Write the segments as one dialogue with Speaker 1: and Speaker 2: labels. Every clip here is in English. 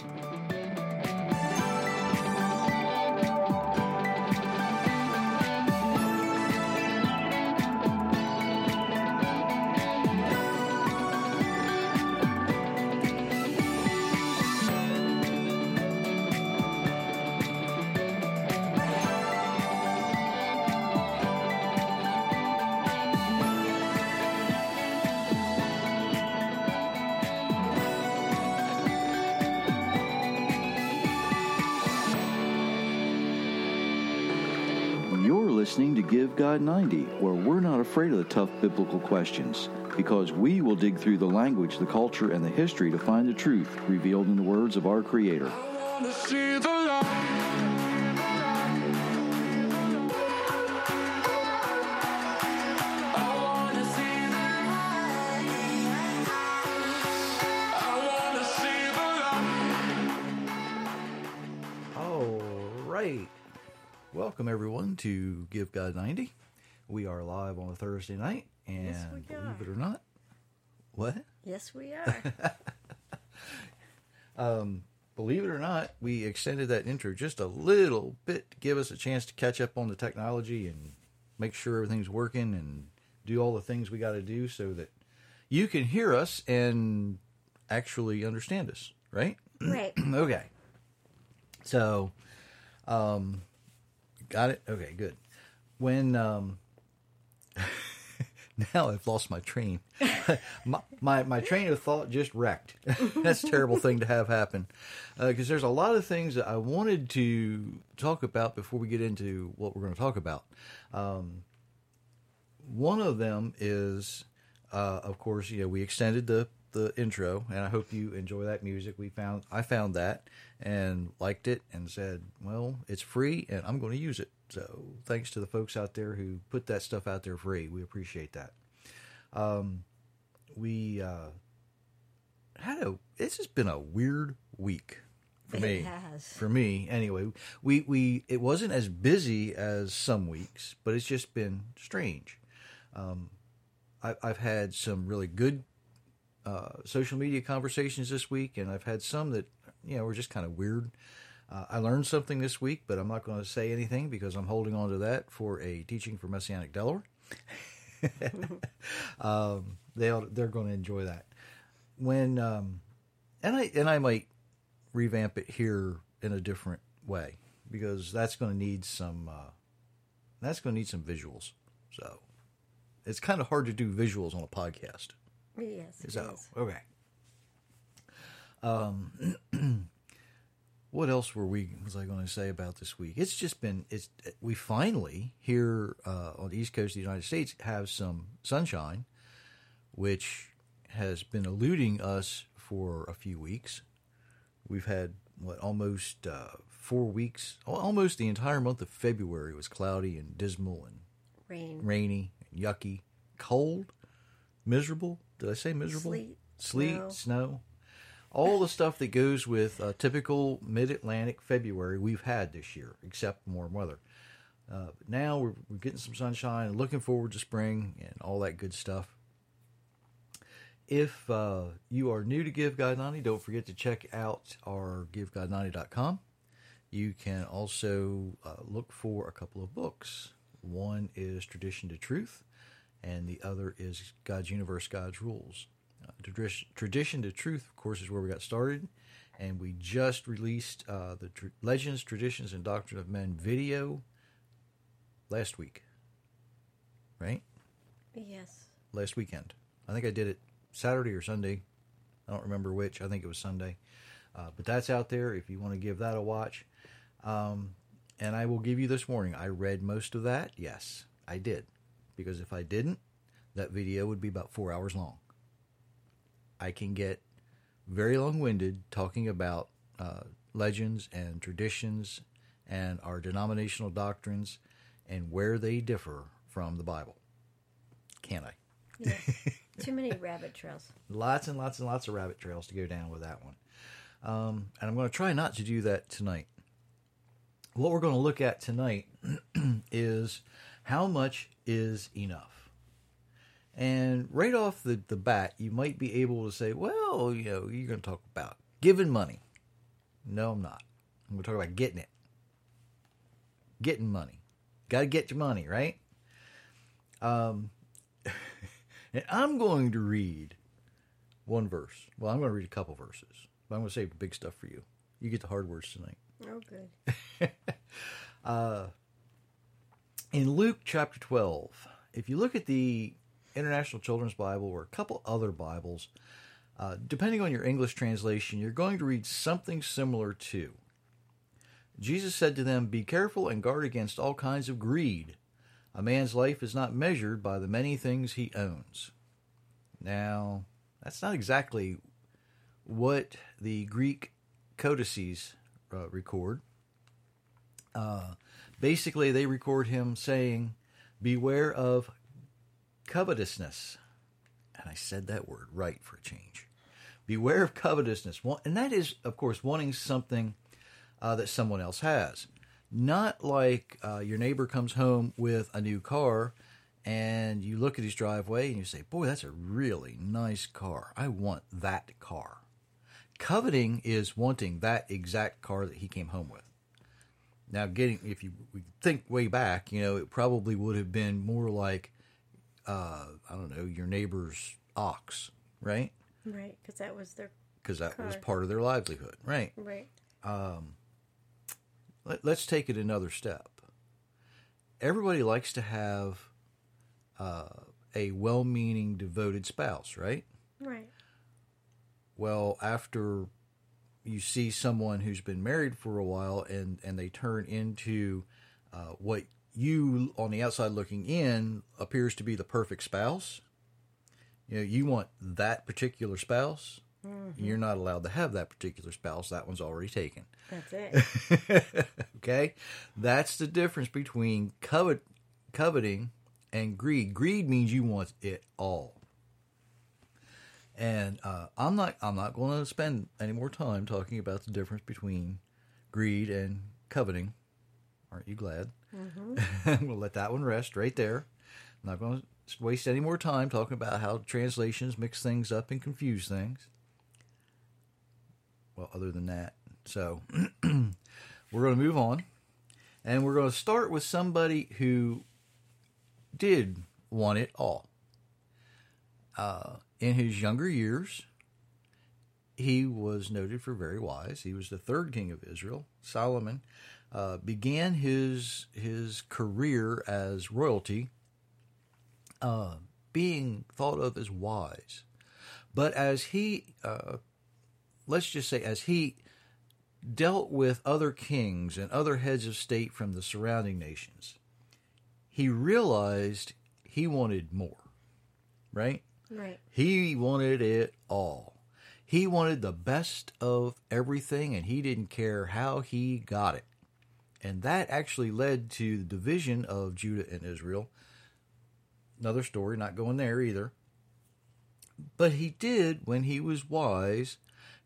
Speaker 1: You're Give God 90, where we're not afraid of the tough biblical questions, because we will dig through the language, the culture, and the history to find the truth revealed in the words of our Creator.
Speaker 2: Welcome, everyone, to Give God 90. We are live on a Thursday night, and
Speaker 3: Yes,
Speaker 2: believe it or not, what?
Speaker 3: Yes, we are.
Speaker 2: Believe it or not, we extended that intro just a little bit to give us a chance to catch up on the technology and make sure everything's working and do all the things we got to do so that you can hear us and actually understand us, right?
Speaker 3: right.
Speaker 2: okay. So, um, got it. Okay, good. When um, now I've lost my train. my, my my train of thought just wrecked. That's a terrible thing to have happen because there's a lot of things that I wanted to talk about before we get into what we're going to talk about. Um, one of them is, uh, of course, you know, we extended the the intro, and I hope you enjoy that music. We found I found that and liked it, and said, "Well, it's free, and I'm going to use it." So, thanks to the folks out there who put that stuff out there free. We appreciate that. Um, we uh, had a. This has been a weird week for
Speaker 3: It
Speaker 2: me.
Speaker 3: has.
Speaker 2: For me, anyway. We we it wasn't as busy as some weeks, but it's just been strange. Um, I, I've had some really good uh, social media conversations this week, and I've had some that you know were just kind of weird. Uh, I learned something this week, but I'm not going to say anything because I'm holding on to that for a teaching for Messianic Delaware. um, they'll they're going to enjoy that when um, and I and I might revamp it here in a different way because that's going to need some uh, that's going to need some visuals. So it's kind of hard to do visuals on a podcast.
Speaker 3: Yes. it
Speaker 2: So okay. Um, what else were we was I going to say about this week? It's just been it's we finally here uh, on the east coast of the United States have some sunshine, which has been eluding us for a few weeks. We've had what almost uh, four weeks, almost the entire month of February was cloudy and dismal and
Speaker 3: Rain.
Speaker 2: rainy, yucky, cold, miserable. Did I say miserable?
Speaker 3: Sleet,
Speaker 2: sleet,
Speaker 3: snow.
Speaker 2: snow. All the stuff that goes with a typical mid-Atlantic February we've had this year, except warm weather. Uh, now we're, we're getting some sunshine and looking forward to spring and all that good stuff. If uh, you are new to Give God 90, don't forget to check out our GiveGod90.com. You can also uh, look for a couple of books. One is Tradition to Truth, and the other is God's Universe, God's Rules. Tradi- Tradition to Truth, of course, is where we got started, and we just released uh, the tr- Legends, Traditions, and Doctrine of Men video last week, right?
Speaker 3: Yes.
Speaker 2: last weekend. I think I did it Saturday or Sunday. I don't remember which. I think it was Sunday. Uh, but that's out there if you want to give that a watch. Um, and I will give you this warning. I read most of that. Yes, I did. Because if I didn't, that video would be about four hours long. I can get very long winded talking about uh, legends and traditions and our denominational doctrines and where they differ from the Bible. Can I?
Speaker 3: Yes. Too many rabbit trails.
Speaker 2: Lots and lots and lots of rabbit trails to go down with that one. Um, and I'm going to try not to do that tonight. What we're going to look at tonight is how much is enough. And right off the, the bat, you might be able to say, well, you know, you're going to talk about giving money. No, I'm not. I'm going to talk about getting it. Getting money. Got to get your money, right? Um, and I'm going to read one verse. Well, I'm going to read a couple verses, but I'm going to save big stuff for you. You get the hard words tonight.
Speaker 3: Oh, good.
Speaker 2: in Luke chapter 12, if you look at the International Children's Bible or a couple other Bibles, uh, depending on your English translation, you're going to read something similar to Jesus said to them, Be careful and guard against all kinds of greed. A man's life is not measured by the many things he owns. Now, that's not exactly what the Greek codices uh, record. Uh, basically, they record him saying, Beware of covetousness. And I said that word right for a change. Beware of covetousness. And that is, of course, wanting something uh, that someone else has. Not like uh, your neighbor comes home with a new car and you look at his driveway and you say, Boy, that's a really nice car. I want that car. Coveting is wanting that exact car that he came home with. Now, getting if you think way back, you know, it probably would have been more like, uh, I don't know, your neighbor's ox, right?
Speaker 3: Right, because that was their
Speaker 2: Because that was part of their livelihood, right?
Speaker 3: right.
Speaker 2: Let, let's take it another step. Everybody likes to have uh, a well-meaning, devoted spouse, right?
Speaker 3: Right.
Speaker 2: Well, after you see someone who's been married for a while and and they turn into uh, what you on the outside looking in appears to be the perfect spouse, you know, you want that particular spouse. You're not allowed to have that particular spouse. That one's already taken.
Speaker 3: That's it.
Speaker 2: okay, that's the difference between covet, coveting and greed. Greed means you want it all. And uh, I'm not. I'm not going to spend any more time talking about the difference between greed and coveting. Aren't you glad? we'll let that one rest right there. I'm not going to waste any more time talking about how translations mix things up and confuse things. Well, other than that, so we're going to move on, and we're going to start with somebody who did want it all. Uh, in his younger years, he was noted for very wise. He was the third king of Israel. Solomon uh, began his his career as royalty, uh, being thought of as wise. But as he, uh, let's just say, as he dealt with other kings and other heads of state from the surrounding nations, he realized he wanted more. Right?
Speaker 3: Right.
Speaker 2: He wanted it all. He wanted the best of everything, and he didn't care how he got it. And that actually led to the division of Judah and Israel. Another story, not going there either. But he did, when he was wise,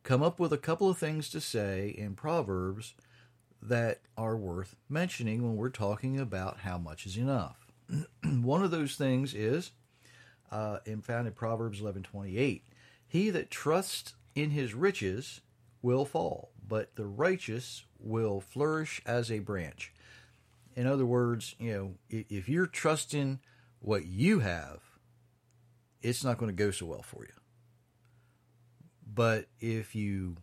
Speaker 2: come up with a couple of things to say in Proverbs that are worth mentioning when we're talking about how much is enough. One of those things is uh, and found in Proverbs eleven twenty eight. He that trusts in his riches will fall, but the righteous will flourish as a branch. In other words, you know, if you're trusting what you have, it's not going to go so well for you. But if you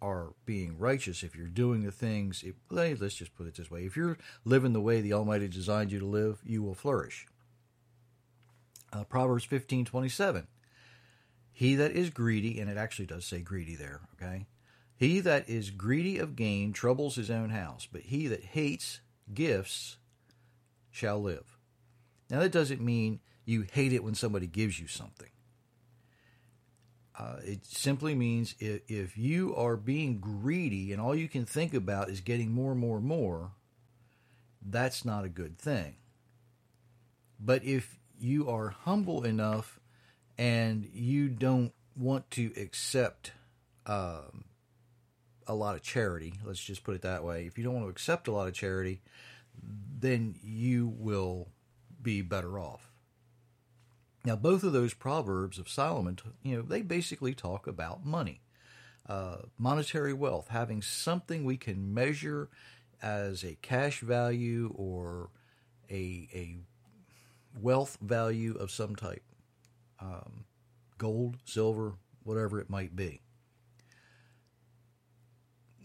Speaker 2: are being righteous, if you're doing the things, let- let's just put it this way: if you're living the way the Almighty designed you to live, you will flourish uh, Proverbs fifteen twenty seven. He that is greedy, and it actually does say greedy there, okay? He that is greedy of gain troubles his own house, but he that hates gifts shall live. Now, that doesn't mean you hate it when somebody gives you something. Uh, it simply means if, if you are being greedy and all you can think about is getting more and more more, that's not a good thing. But if you are humble enough and you don't want to accept um, a lot of charity, let's just put it that way. If you don't want to accept a lot of charity, then you will be better off. Now, both of those proverbs of Solomon, you know, they basically talk about money. uh, monetary wealth, having something we can measure as a cash value or a, a wealth value of some type um, gold, silver, whatever it might be.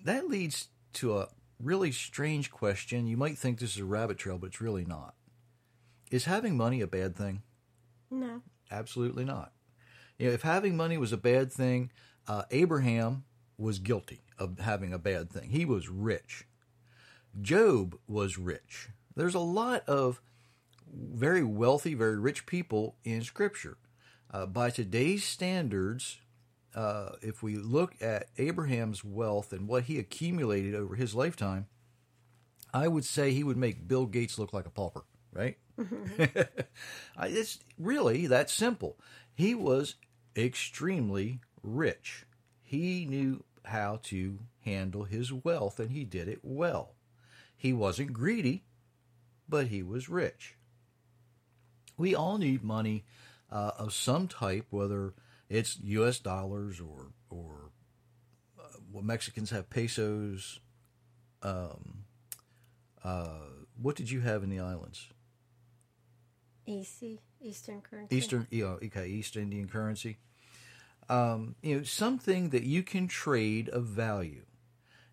Speaker 2: That leads to a really strange question. You might think this is a rabbit trail, but it's really not. Is having money a bad thing?
Speaker 3: No.
Speaker 2: Absolutely not. You know, if having money was a bad thing, uh, Abraham was guilty of having a bad thing. He was rich. Job was rich. There's a lot of very wealthy, very rich people in Scripture. Uh, by today's standards, uh, if we look at Abraham's wealth and what he accumulated over his lifetime, I would say he would make Bill Gates look like a pauper, right? I- it's really that simple. He was extremely rich. He knew how to handle his wealth and he did it well. He wasn't greedy, but he was rich. We all need money uh, of some type, whether it's U.S. dollars or or uh, what Mexicans have pesos. Um, uh, what did you have in the islands?
Speaker 3: EC, Eastern currency.
Speaker 2: Eastern, know, okay, East Indian currency. Um, you know, something that you can trade of value,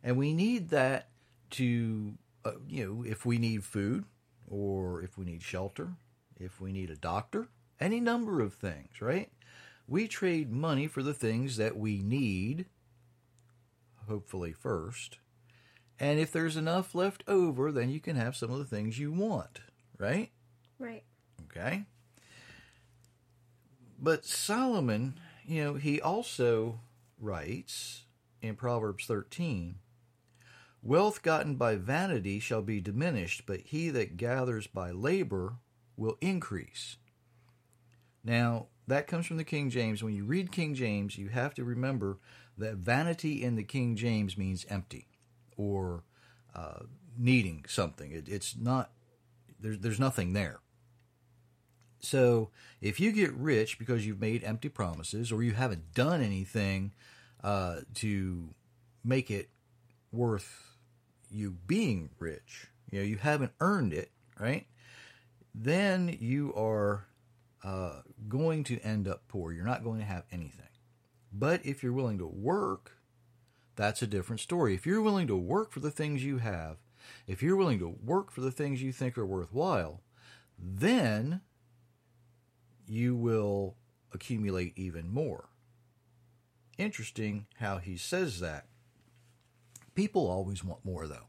Speaker 2: and we need that to, uh, you know, if we need food, or if we need shelter, if we need a doctor, any number of things, right? We trade money for the things that we need, hopefully first, and if there's enough left over, then you can have some of the things you want, right?
Speaker 3: Right.
Speaker 2: Okay. But Solomon, you know, he also writes in Proverbs 13 Wealth gotten by vanity shall be diminished, but he that gathers by labor will increase. Now, that comes from the King James. When you read King James, you have to remember that vanity in the King James means empty or uh, needing something. It, it's not, there's, there's nothing there. So if you get rich because you've made empty promises or you haven't done anything uh, to make it worth you being rich, you know, you haven't earned it, right? Then you are uh, going to end up poor. You're not going to have anything. But if you're willing to work, that's a different story. If you're willing to work for the things you have, if you're willing to work for the things you think are worthwhile, then you will accumulate even more. Interesting how he says that. People always want more, though.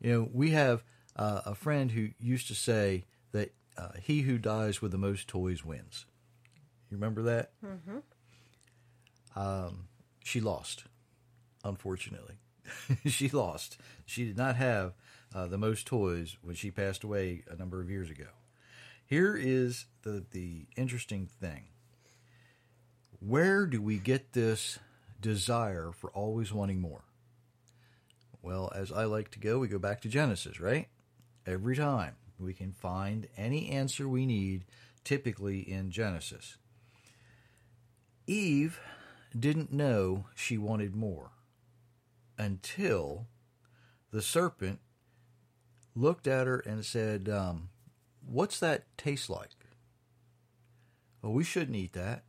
Speaker 2: You know, we have uh, a friend who used to say that uh, he who dies with the most toys wins. You remember that? Mm-hmm. Um, she lost, unfortunately. she lost. She did not have uh, the most toys when she passed away a number of years ago. Here is the the interesting thing. Where do we get this desire for always wanting more? Well, as I like to go, we go back to Genesis, right? Every time we can find any answer we need, typically in Genesis. Eve didn't know she wanted more until the serpent looked at her and said, um, What's that taste like? Well, we shouldn't eat that.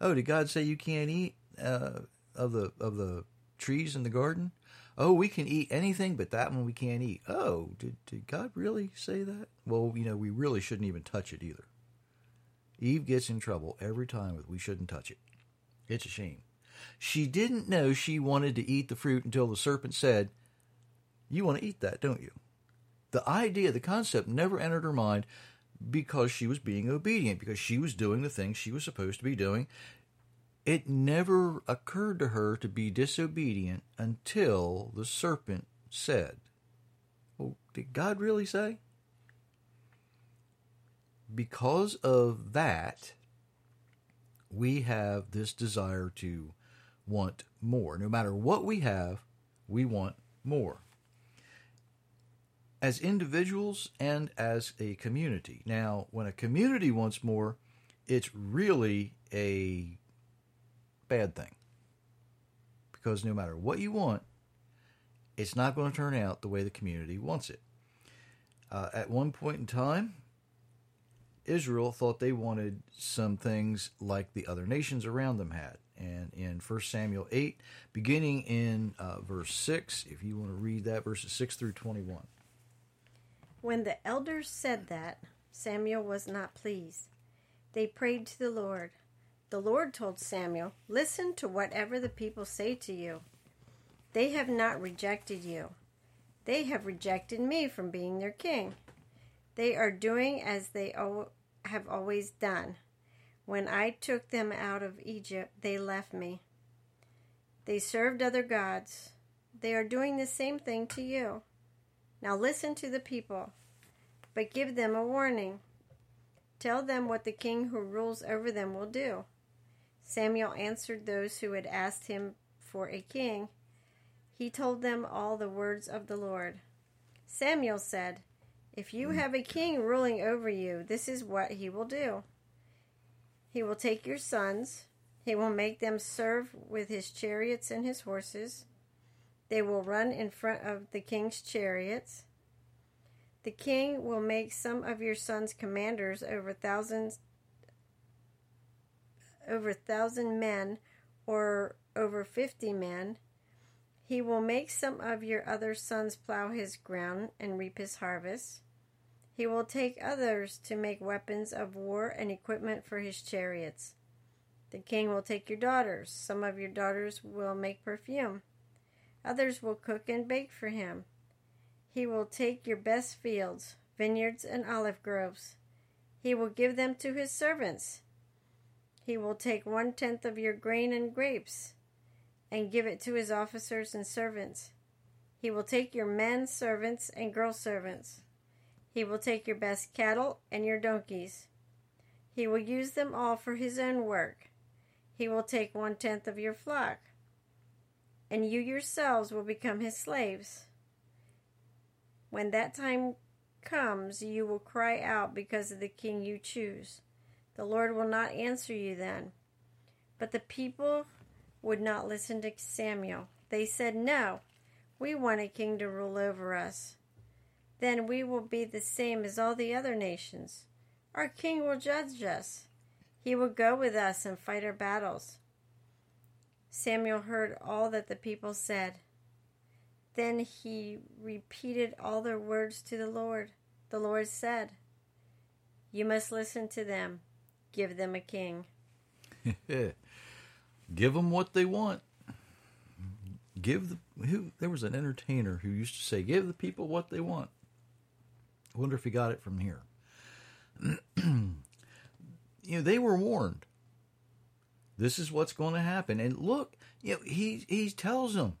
Speaker 2: Oh, did God say you can't eat uh, of the of the trees in the garden? Oh, we can eat anything, but that one we can't eat. Oh, did did God really say that? Well, you know, we really shouldn't even touch it either. Eve gets in trouble every time with we shouldn't touch it. It's a shame. She didn't know she wanted to eat the fruit until the serpent said, "You want to eat that, don't you?" The idea, the concept never entered her mind because she was being obedient, because she was doing the things she was supposed to be doing. It never occurred to her to be disobedient until the serpent said, Well, did God really say? Because of that, we have this desire to want more. No matter what we have, we want more as individuals and as a community. Now, when a community wants more, it's really a bad thing. because no matter what you want, it's not going to turn out the way the community wants it. Uh, at one point in time, Israel thought they wanted some things like the other nations around them had. And in 1 Samuel 8, beginning in uh, verse 6, if you want to read that, verses 6 through 21.
Speaker 3: When the elders said that, Samuel was not pleased. They prayed to the Lord. The Lord told Samuel, Listen to whatever the people say to you. They have not rejected you. They have rejected me from being their king. They are doing as they al- have always done. When I took them out of Egypt, they left me. They served other gods. They are doing the same thing to you. Now listen to the people, but give them a warning. Tell them what the king who rules over them will do. Samuel answered those who had asked him for a king. He told them all the words of the Lord. Samuel said, If you have a king ruling over you, this is what he will do. He will take your sons, he will make them serve with his chariots and his horses. They will run in front of the king's chariots. The king will make some of your sons commanders over thousands over a thousand men or over fifty men. He will make some of your other sons plow his ground and reap his harvest. He will take others to make weapons of war and equipment for his chariots. The king will take your daughters. Some of your daughters will make perfume. Others will cook and bake for him. He will take your best fields, vineyards, and olive groves. He will give them to his servants. He will take one tenth of your grain and grapes and give it to his officers and servants. He will take your men servants and girl servants. He will take your best cattle and your donkeys. He will use them all for his own work. He will take one tenth of your flock, and you yourselves will become his slaves. When that time comes, you will cry out because of the king you choose. The Lord will not answer you then. But the people would not listen to Samuel. They said, No, we want a king to rule over us. Then we will be the same as all the other nations. Our king will judge us. He will go with us and fight our battles. Samuel heard all that the people said. Then he repeated all their words to the Lord. The Lord said, You must listen to them. Give them a king.
Speaker 2: Give them what they want. Give the who there was an entertainer who used to say, "Give the people what they want." I wonder if he got it from here. you know, they were warned. This is what's going to happen, and look, you know, he he tells them,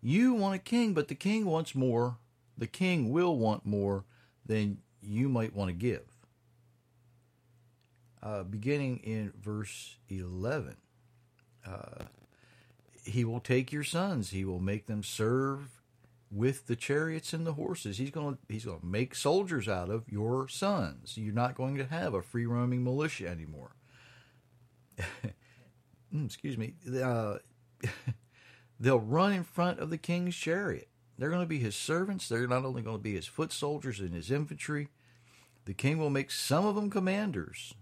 Speaker 2: "You want a king, but the king wants more. The king will want more than you might want to give." Uh, beginning in verse eleven he will take your sons. He will make them serve with the chariots and the horses. He's going to he's going to make soldiers out of your sons. You're not going to have a free roaming militia anymore. Mm, excuse me. Uh, they'll run in front of the king's chariot. They're going to be his servants. They're not only going to be his foot soldiers and his infantry the king will make some of them commanders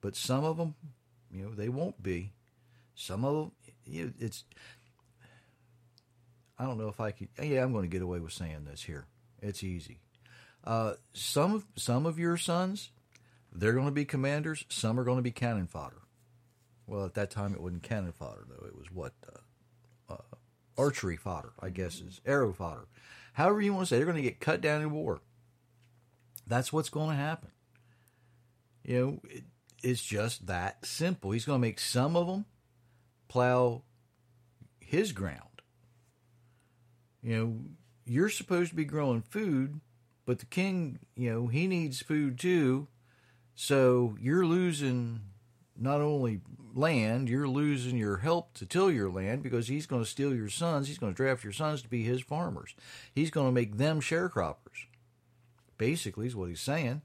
Speaker 2: but some of them you know they won't be some of them, you know, it's. I don't know if I could. Yeah, I'm going to get away with saying this here. It's easy. Uh, some of some of your sons, they're going to be commanders. Some are going to be cannon fodder. Well, at that time, it wasn't cannon fodder though. It was what uh, uh, archery fodder, I guess, is arrow fodder. However you want to say, they're going to get cut down in war. That's what's going to happen. You know, it, it's just that simple. He's going to make some of them plow his ground. You know, you're supposed to be growing food, but the king, you know, he needs food too. So you're losing not only land, you're losing your help to till your land because he's going to steal your sons. He's going to draft your sons to be his farmers. He's going to make them sharecroppers. Basically, is what he's saying.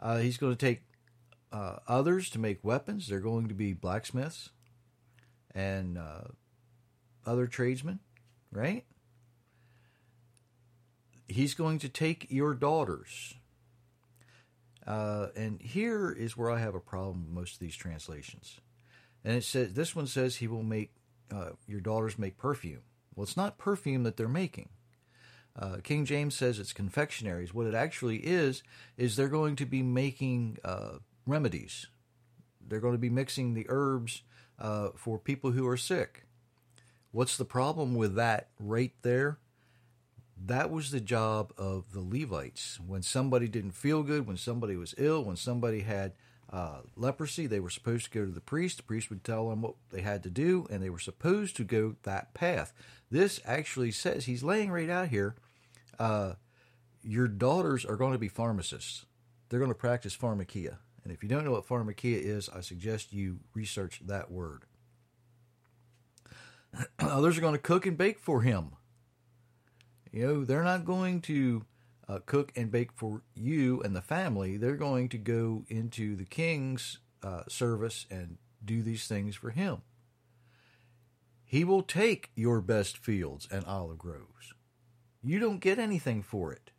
Speaker 2: Uh, he's going to take uh, others to make weapons. They're going to be blacksmiths, and uh, other tradesmen, right? He's going to take your daughters. Uh, and here is where I have a problem with most of these translations. And it says this one says he will make uh, your daughters make perfume. Well, it's not perfume that they're making. Uh, King James says it's confectionaries. What it actually is is they're going to be making uh, remedies. They're going to be mixing the herbs uh, for people who are sick. What's the problem with that right there? That was the job of the Levites. When somebody didn't feel good, when somebody was ill, when somebody had uh, leprosy, they were supposed to go to the priest. The priest would tell them what they had to do, and they were supposed to go that path. This actually says, he's laying right out here, uh, your daughters are going to be pharmacists. They're going to practice pharmakia. And if you don't know what pharmakia is, I suggest you research that word. Others are going to cook and bake for him. You know, they're not going to uh, cook and bake for you and the family. They're going to go into the king's uh, service and do these things for him. He will take your best fields and olive groves. You don't get anything for it.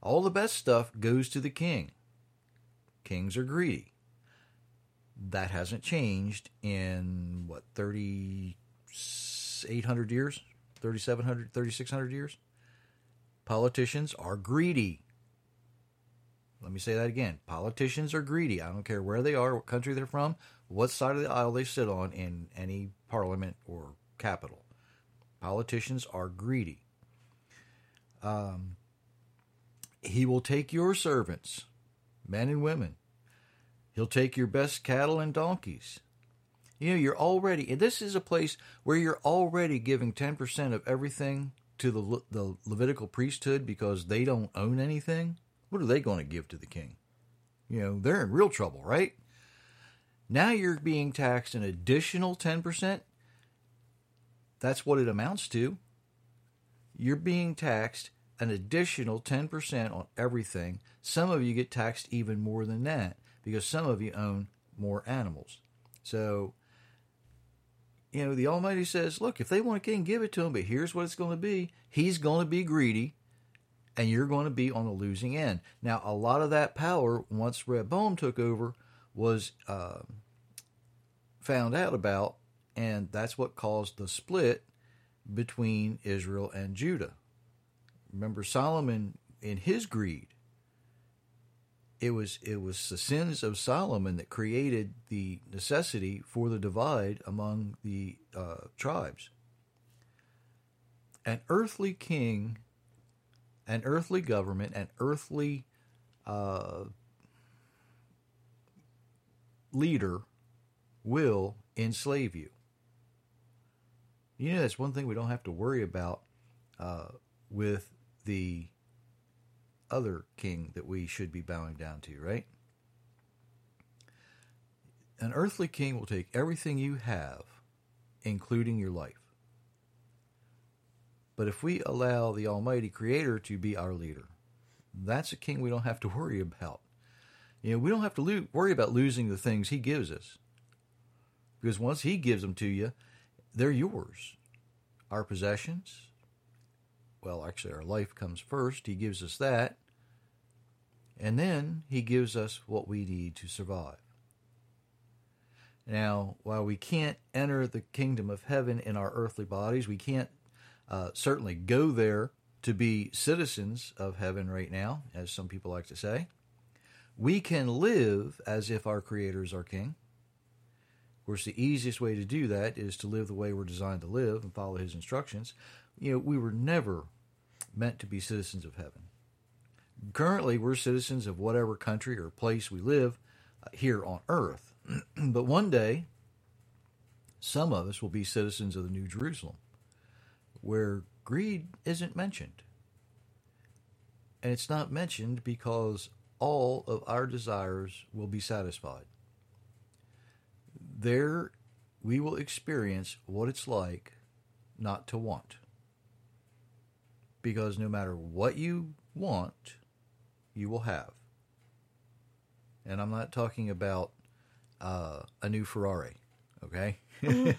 Speaker 2: All the best stuff goes to the king. Kings are greedy. That hasn't changed in what 3800 years, 3700, 3600 years. Politicians are greedy. Let me say that again. Politicians are greedy. I don't care where they are, what country they're from, what side of the aisle they sit on in any parliament or capital. Politicians are greedy. Um, he will take your servants, men and women. He'll take your best cattle and donkeys. You know, you're already, and this is a place where you're already giving 10% of everything to the, Le- the Levitical priesthood because they don't own anything. What are they going to give to the king? You know, they're in real trouble, right? Now you're being taxed an additional 10%. That's what it amounts to. You're being taxed an additional 10% on everything. Some of you get taxed even more than that because some of you own more animals. So, you know, the Almighty says, look, if they want king, give it to him, but here's what it's going to be. He's going to be greedy, and you're going to be on the losing end. Now, a lot of that power, once Rehoboam took over, was uh, found out about, and that's what caused the split between Israel and Judah. Remember, Solomon, in his greed, it was it was the sins of Solomon that created the necessity for the divide among the uh, tribes. An earthly king, an earthly government, an earthly uh, leader will enslave you. You know, that's one thing we don't have to worry about uh, with the other king that we should be bowing down to, right? An earthly king will take everything you have, including your life. But if we allow the Almighty Creator to be our leader, that's a king we don't have to worry about. You know, we don't have to lo- worry about losing the things He gives us. Because once He gives them to you, they're yours. Our possessions, well, actually, our life comes first. He gives us that. And then He gives us what we need to survive. Now, while we can't enter the kingdom of heaven in our earthly bodies, we can't uh, certainly go there to be citizens of heaven right now, as some people like to say. We can live as if our Creator is our King. Of course, the easiest way to do that is to live the way we're designed to live and follow His instructions. You know, we were never meant to be citizens of heaven. Currently, we're citizens of whatever country or place we live uh, here on earth. but one day, some of us will be citizens of the New Jerusalem, where greed isn't mentioned. And it's not mentioned because all of our desires will be satisfied. There, we will experience what it's like not to want. Because no matter what you want, you will have. And I'm not talking about uh, a new Ferrari, Okay. and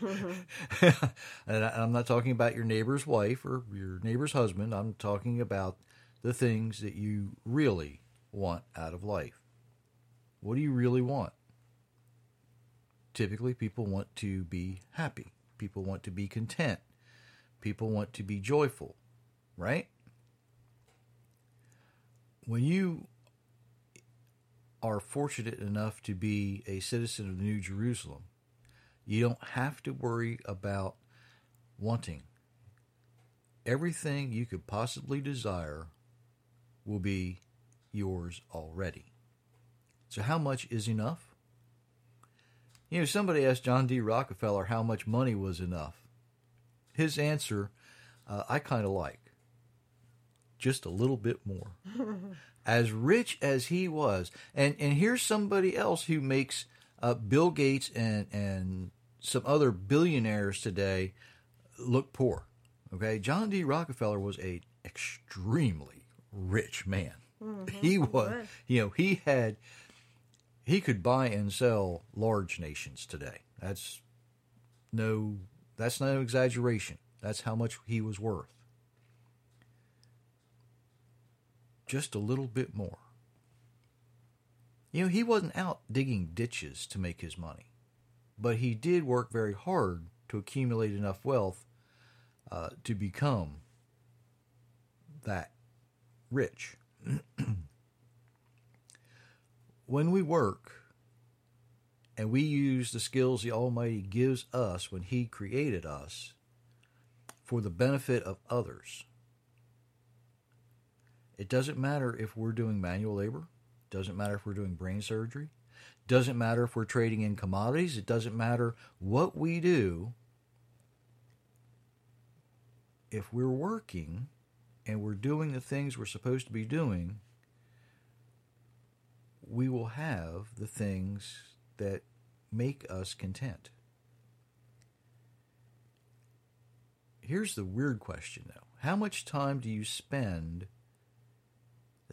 Speaker 2: I'm not talking about your neighbor's wife or your neighbor's husband. I'm talking about the things that you really want out of life. What do you really want? Typically, people want to be happy. People want to be content. People want to be joyful, right? When you are fortunate enough to be a citizen of the New Jerusalem, you don't have to worry about wanting. Everything you could possibly desire will be yours already. So, how much is enough? You know, somebody asked John D. Rockefeller how much money was enough. His answer, uh, I kind of like just a little bit more. as rich as he was, and and here's somebody else who makes uh, Bill Gates and and some other billionaires today look poor. Okay, John D. Rockefeller was a extremely rich man. He was, you know, he had he could buy and sell large nations today. That's no that's no exaggeration. That's how much he was worth. Just a little bit more. You know, he wasn't out digging ditches to make his money, but he did work very hard to accumulate enough wealth uh, to become that rich. when we work and we use the skills the Almighty gives us when He created us for the benefit of others, it doesn't matter if we're doing manual labor, doesn't matter if we're doing brain surgery, doesn't matter if we're trading in commodities, it doesn't matter what we do. If we're working and we're doing the things we're supposed to be doing, we will have the things that make us content. Here's the weird question, though. How much time do you spend?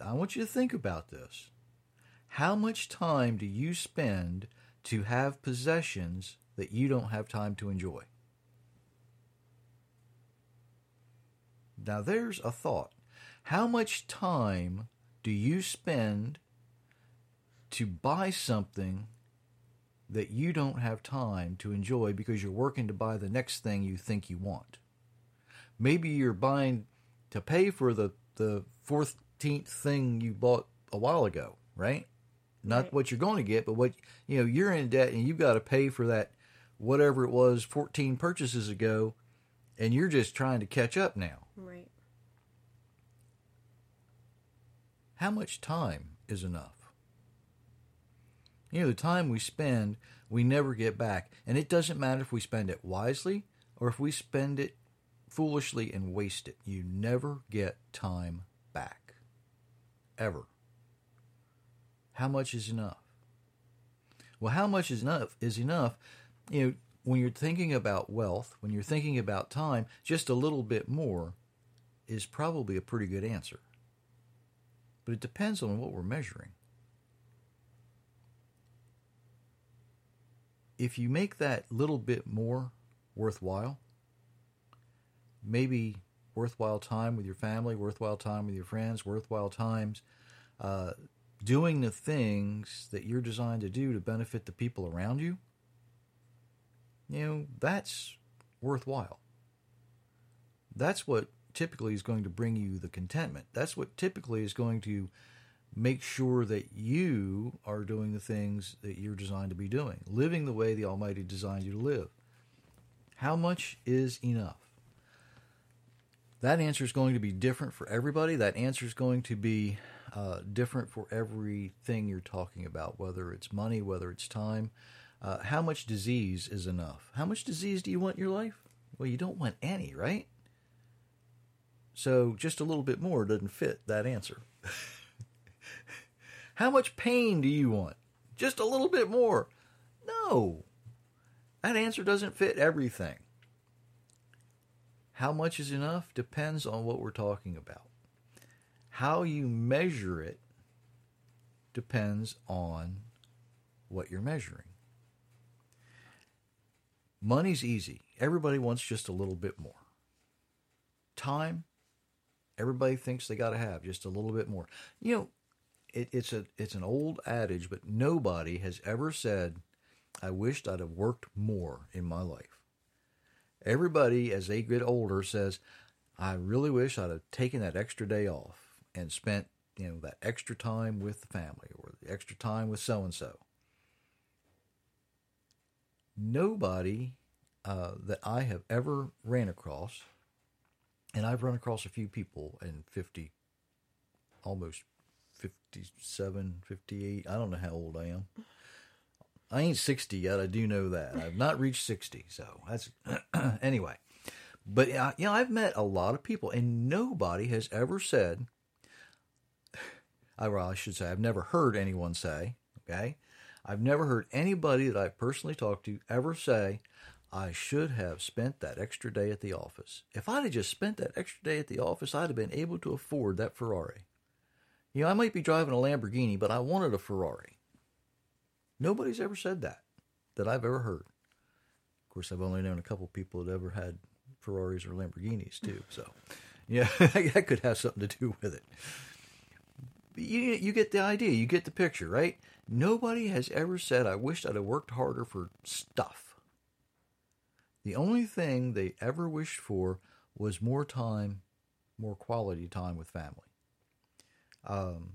Speaker 2: I want you to think about this. How much time do you spend to have possessions that you don't have time to enjoy? Now, there's a thought. How much time do you spend to buy something that you don't have time to enjoy because you're working to buy the next thing you think you want? Maybe you're buying to pay for the, the 14th thing you bought a while ago, right? Not
Speaker 3: Right.
Speaker 2: what you're going to get, but what, you know, you're in debt and you've got to pay for that whatever it was 14 purchases ago and you're just trying to catch up now.
Speaker 3: Right.
Speaker 2: How much time is enough? You know, the time we spend, we never get back. And it doesn't matter if we spend it wisely or if we spend it foolishly and waste it. You never get time back. Ever. How much is enough? Well, how much is enough is enough, you know, when you're thinking about wealth, when you're thinking about time, just a little bit more is probably a pretty good answer but it depends on what we're measuring. If you make that little bit more worthwhile, maybe worthwhile time with your family, worthwhile time with your friends, worthwhile times uh, doing the things that you're designed to do to benefit the people around you, you know, that's worthwhile. That's what typically is going to bring you the contentment. That's what typically is going to make sure that you are doing the things that you're designed to be doing, living the way the Almighty designed you to live. How much is enough? That answer is going to be different for everybody. That answer is going to be uh, different for everything you're talking about, whether it's money, whether it's time. Uh, how much disease is enough? How much disease do you want in your life? Well, you don't want any, right? So just a little bit more doesn't fit that answer. How much pain do you want? Just a little bit more. No. That answer doesn't fit everything. How much is enough depends on what we're talking about. How you measure it depends on what you're measuring. Money's easy. Everybody wants just a little bit more. Time, everybody thinks they got to have just a little bit more. You know, it, it's a it's an old adage, but nobody has ever said, "I wished I'd have worked more in my life." Everybody, as they get older, says, "I really wish I'd have taken that extra day off and spent you know that extra time with the family or the extra time with so and so." Nobody uh, that I have ever ran across, and I've run across a few people in 50, almost 57, 58. I don't know how old I am. I ain't 60 yet. I do know that. I've not reached 60. So that's, anyway. But, uh, you know, I've met a lot of people, and nobody has ever said, I, well, I should say, I've never heard anyone say, okay? I've never heard anybody that I've personally talked to ever say, I should have spent that extra day at the office. If I'd have just spent that extra day at the office, I'd have been able to afford that Ferrari. You know, I might be driving a Lamborghini, but I wanted a Ferrari. Nobody's ever said that, that I've ever heard. Of course, I've only known a couple of people that ever had Ferraris or Lamborghinis, too. So, yeah, that could have something to do with it. You, you get the idea. You get the picture, right? Nobody has ever said, I wished I'd have worked harder for stuff. The only thing they ever wished for was more time, more quality time with family. Um,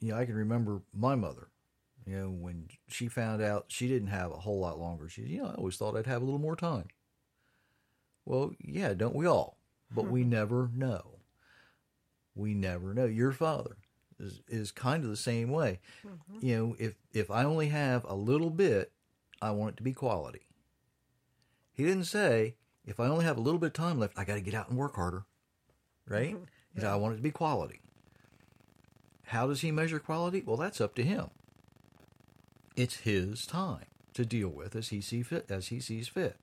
Speaker 2: you know, I can remember my mother, you know, when she found out she didn't have a whole lot longer, she, you know, I always thought I'd have a little more time. Well, yeah, don't we all? But we hmm. never know. We never know. Your father is, is kind of the same way. Mm-hmm. You know, if if I only have a little bit, I want it to be quality. He didn't say if I only have a little bit of time left, I got to get out and work harder, right? Mm-hmm. He said I want it to be quality. How does he measure quality? Well, that's up to him. It's his time to deal with as he see fit as he sees fit.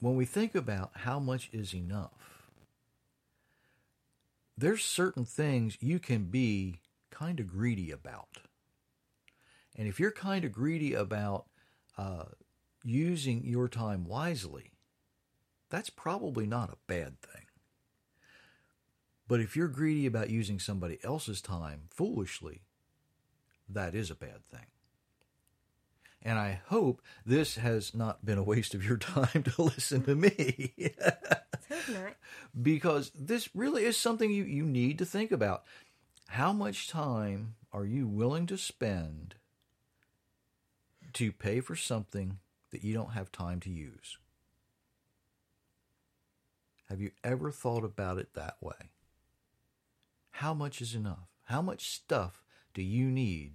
Speaker 2: When we think about how much is enough, there's certain things you can be kind of greedy about. And if you're kind of greedy about uh, using your time wisely, that's probably not a bad thing. But if you're greedy about using somebody else's time foolishly, that is a bad thing. And I hope this has not been a waste of your time to listen to me.
Speaker 3: Hope not.
Speaker 2: because this really is something you, you need to think about. How much time are you willing to spend to pay for something that you don't have time to use? Have you ever thought about it that way? How much is enough? How much stuff do you need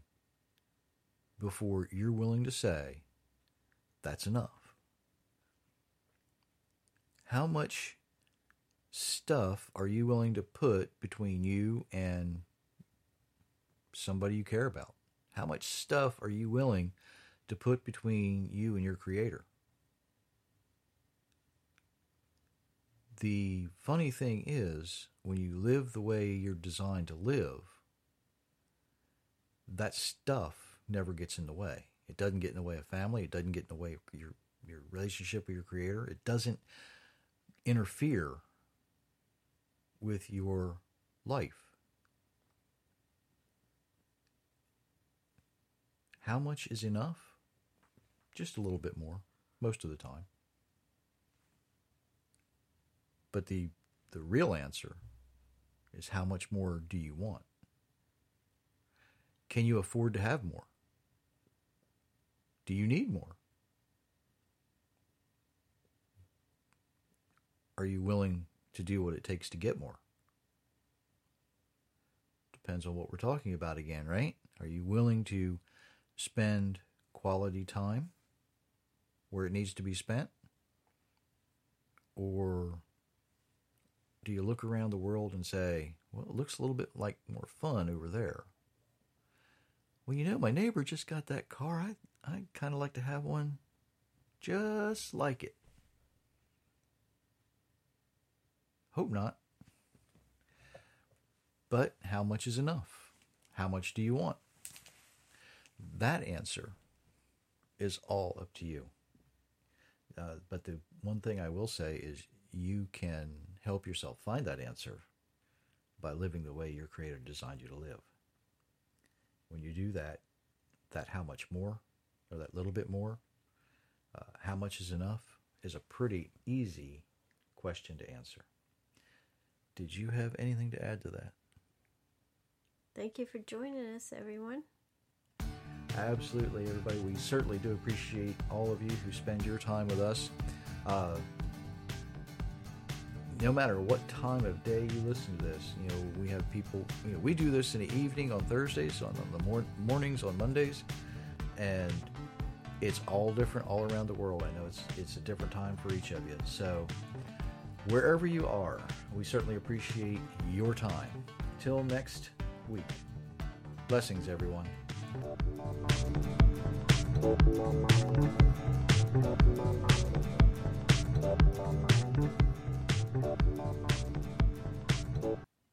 Speaker 2: before you're willing to say, that's enough? How much stuff are you willing to put between you and somebody you care about? How much stuff are you willing to put between you and your creator? The funny thing is, when you live the way you're designed to live, that stuff never gets in the way. It doesn't get in the way of family. It doesn't get in the way of your, your relationship with your creator. It doesn't interfere with your life. How much is enough? Just a little bit more, most of the time. But the the real answer is how much more do you want? Can you afford to have more? Do you need more? Are you willing to do what it takes to get more? Depends on what we're talking about again, right? Are you willing to spend quality time where it needs to be spent? Or do you look around the world and say, well, it looks a little bit like more fun over there? Well, you know, my neighbor just got that car. I I kind of like to have one just like it. Hope not. But how much is enough? How much do you want? That answer is all up to you. Uh, but the one thing I will say is you can help yourself find that answer by living the way your Creator designed you to live. When you do that, that how much more, or that little bit more, uh, how much is enough, is a pretty easy question to answer. Did you have anything to add to that?
Speaker 3: Thank you for joining us, everyone.
Speaker 2: Absolutely, everybody. We certainly do appreciate all of you who spend your time with us. Uh, no matter what time of day you listen to this, you know, we have people, you know, we do this in the evening on Thursdays, on, on the mor- mornings on Mondays, and it's all different all around the world. I know it's it's a different time for each of you. So wherever you are, we certainly appreciate your time. Till next week. Blessings everyone. Bye.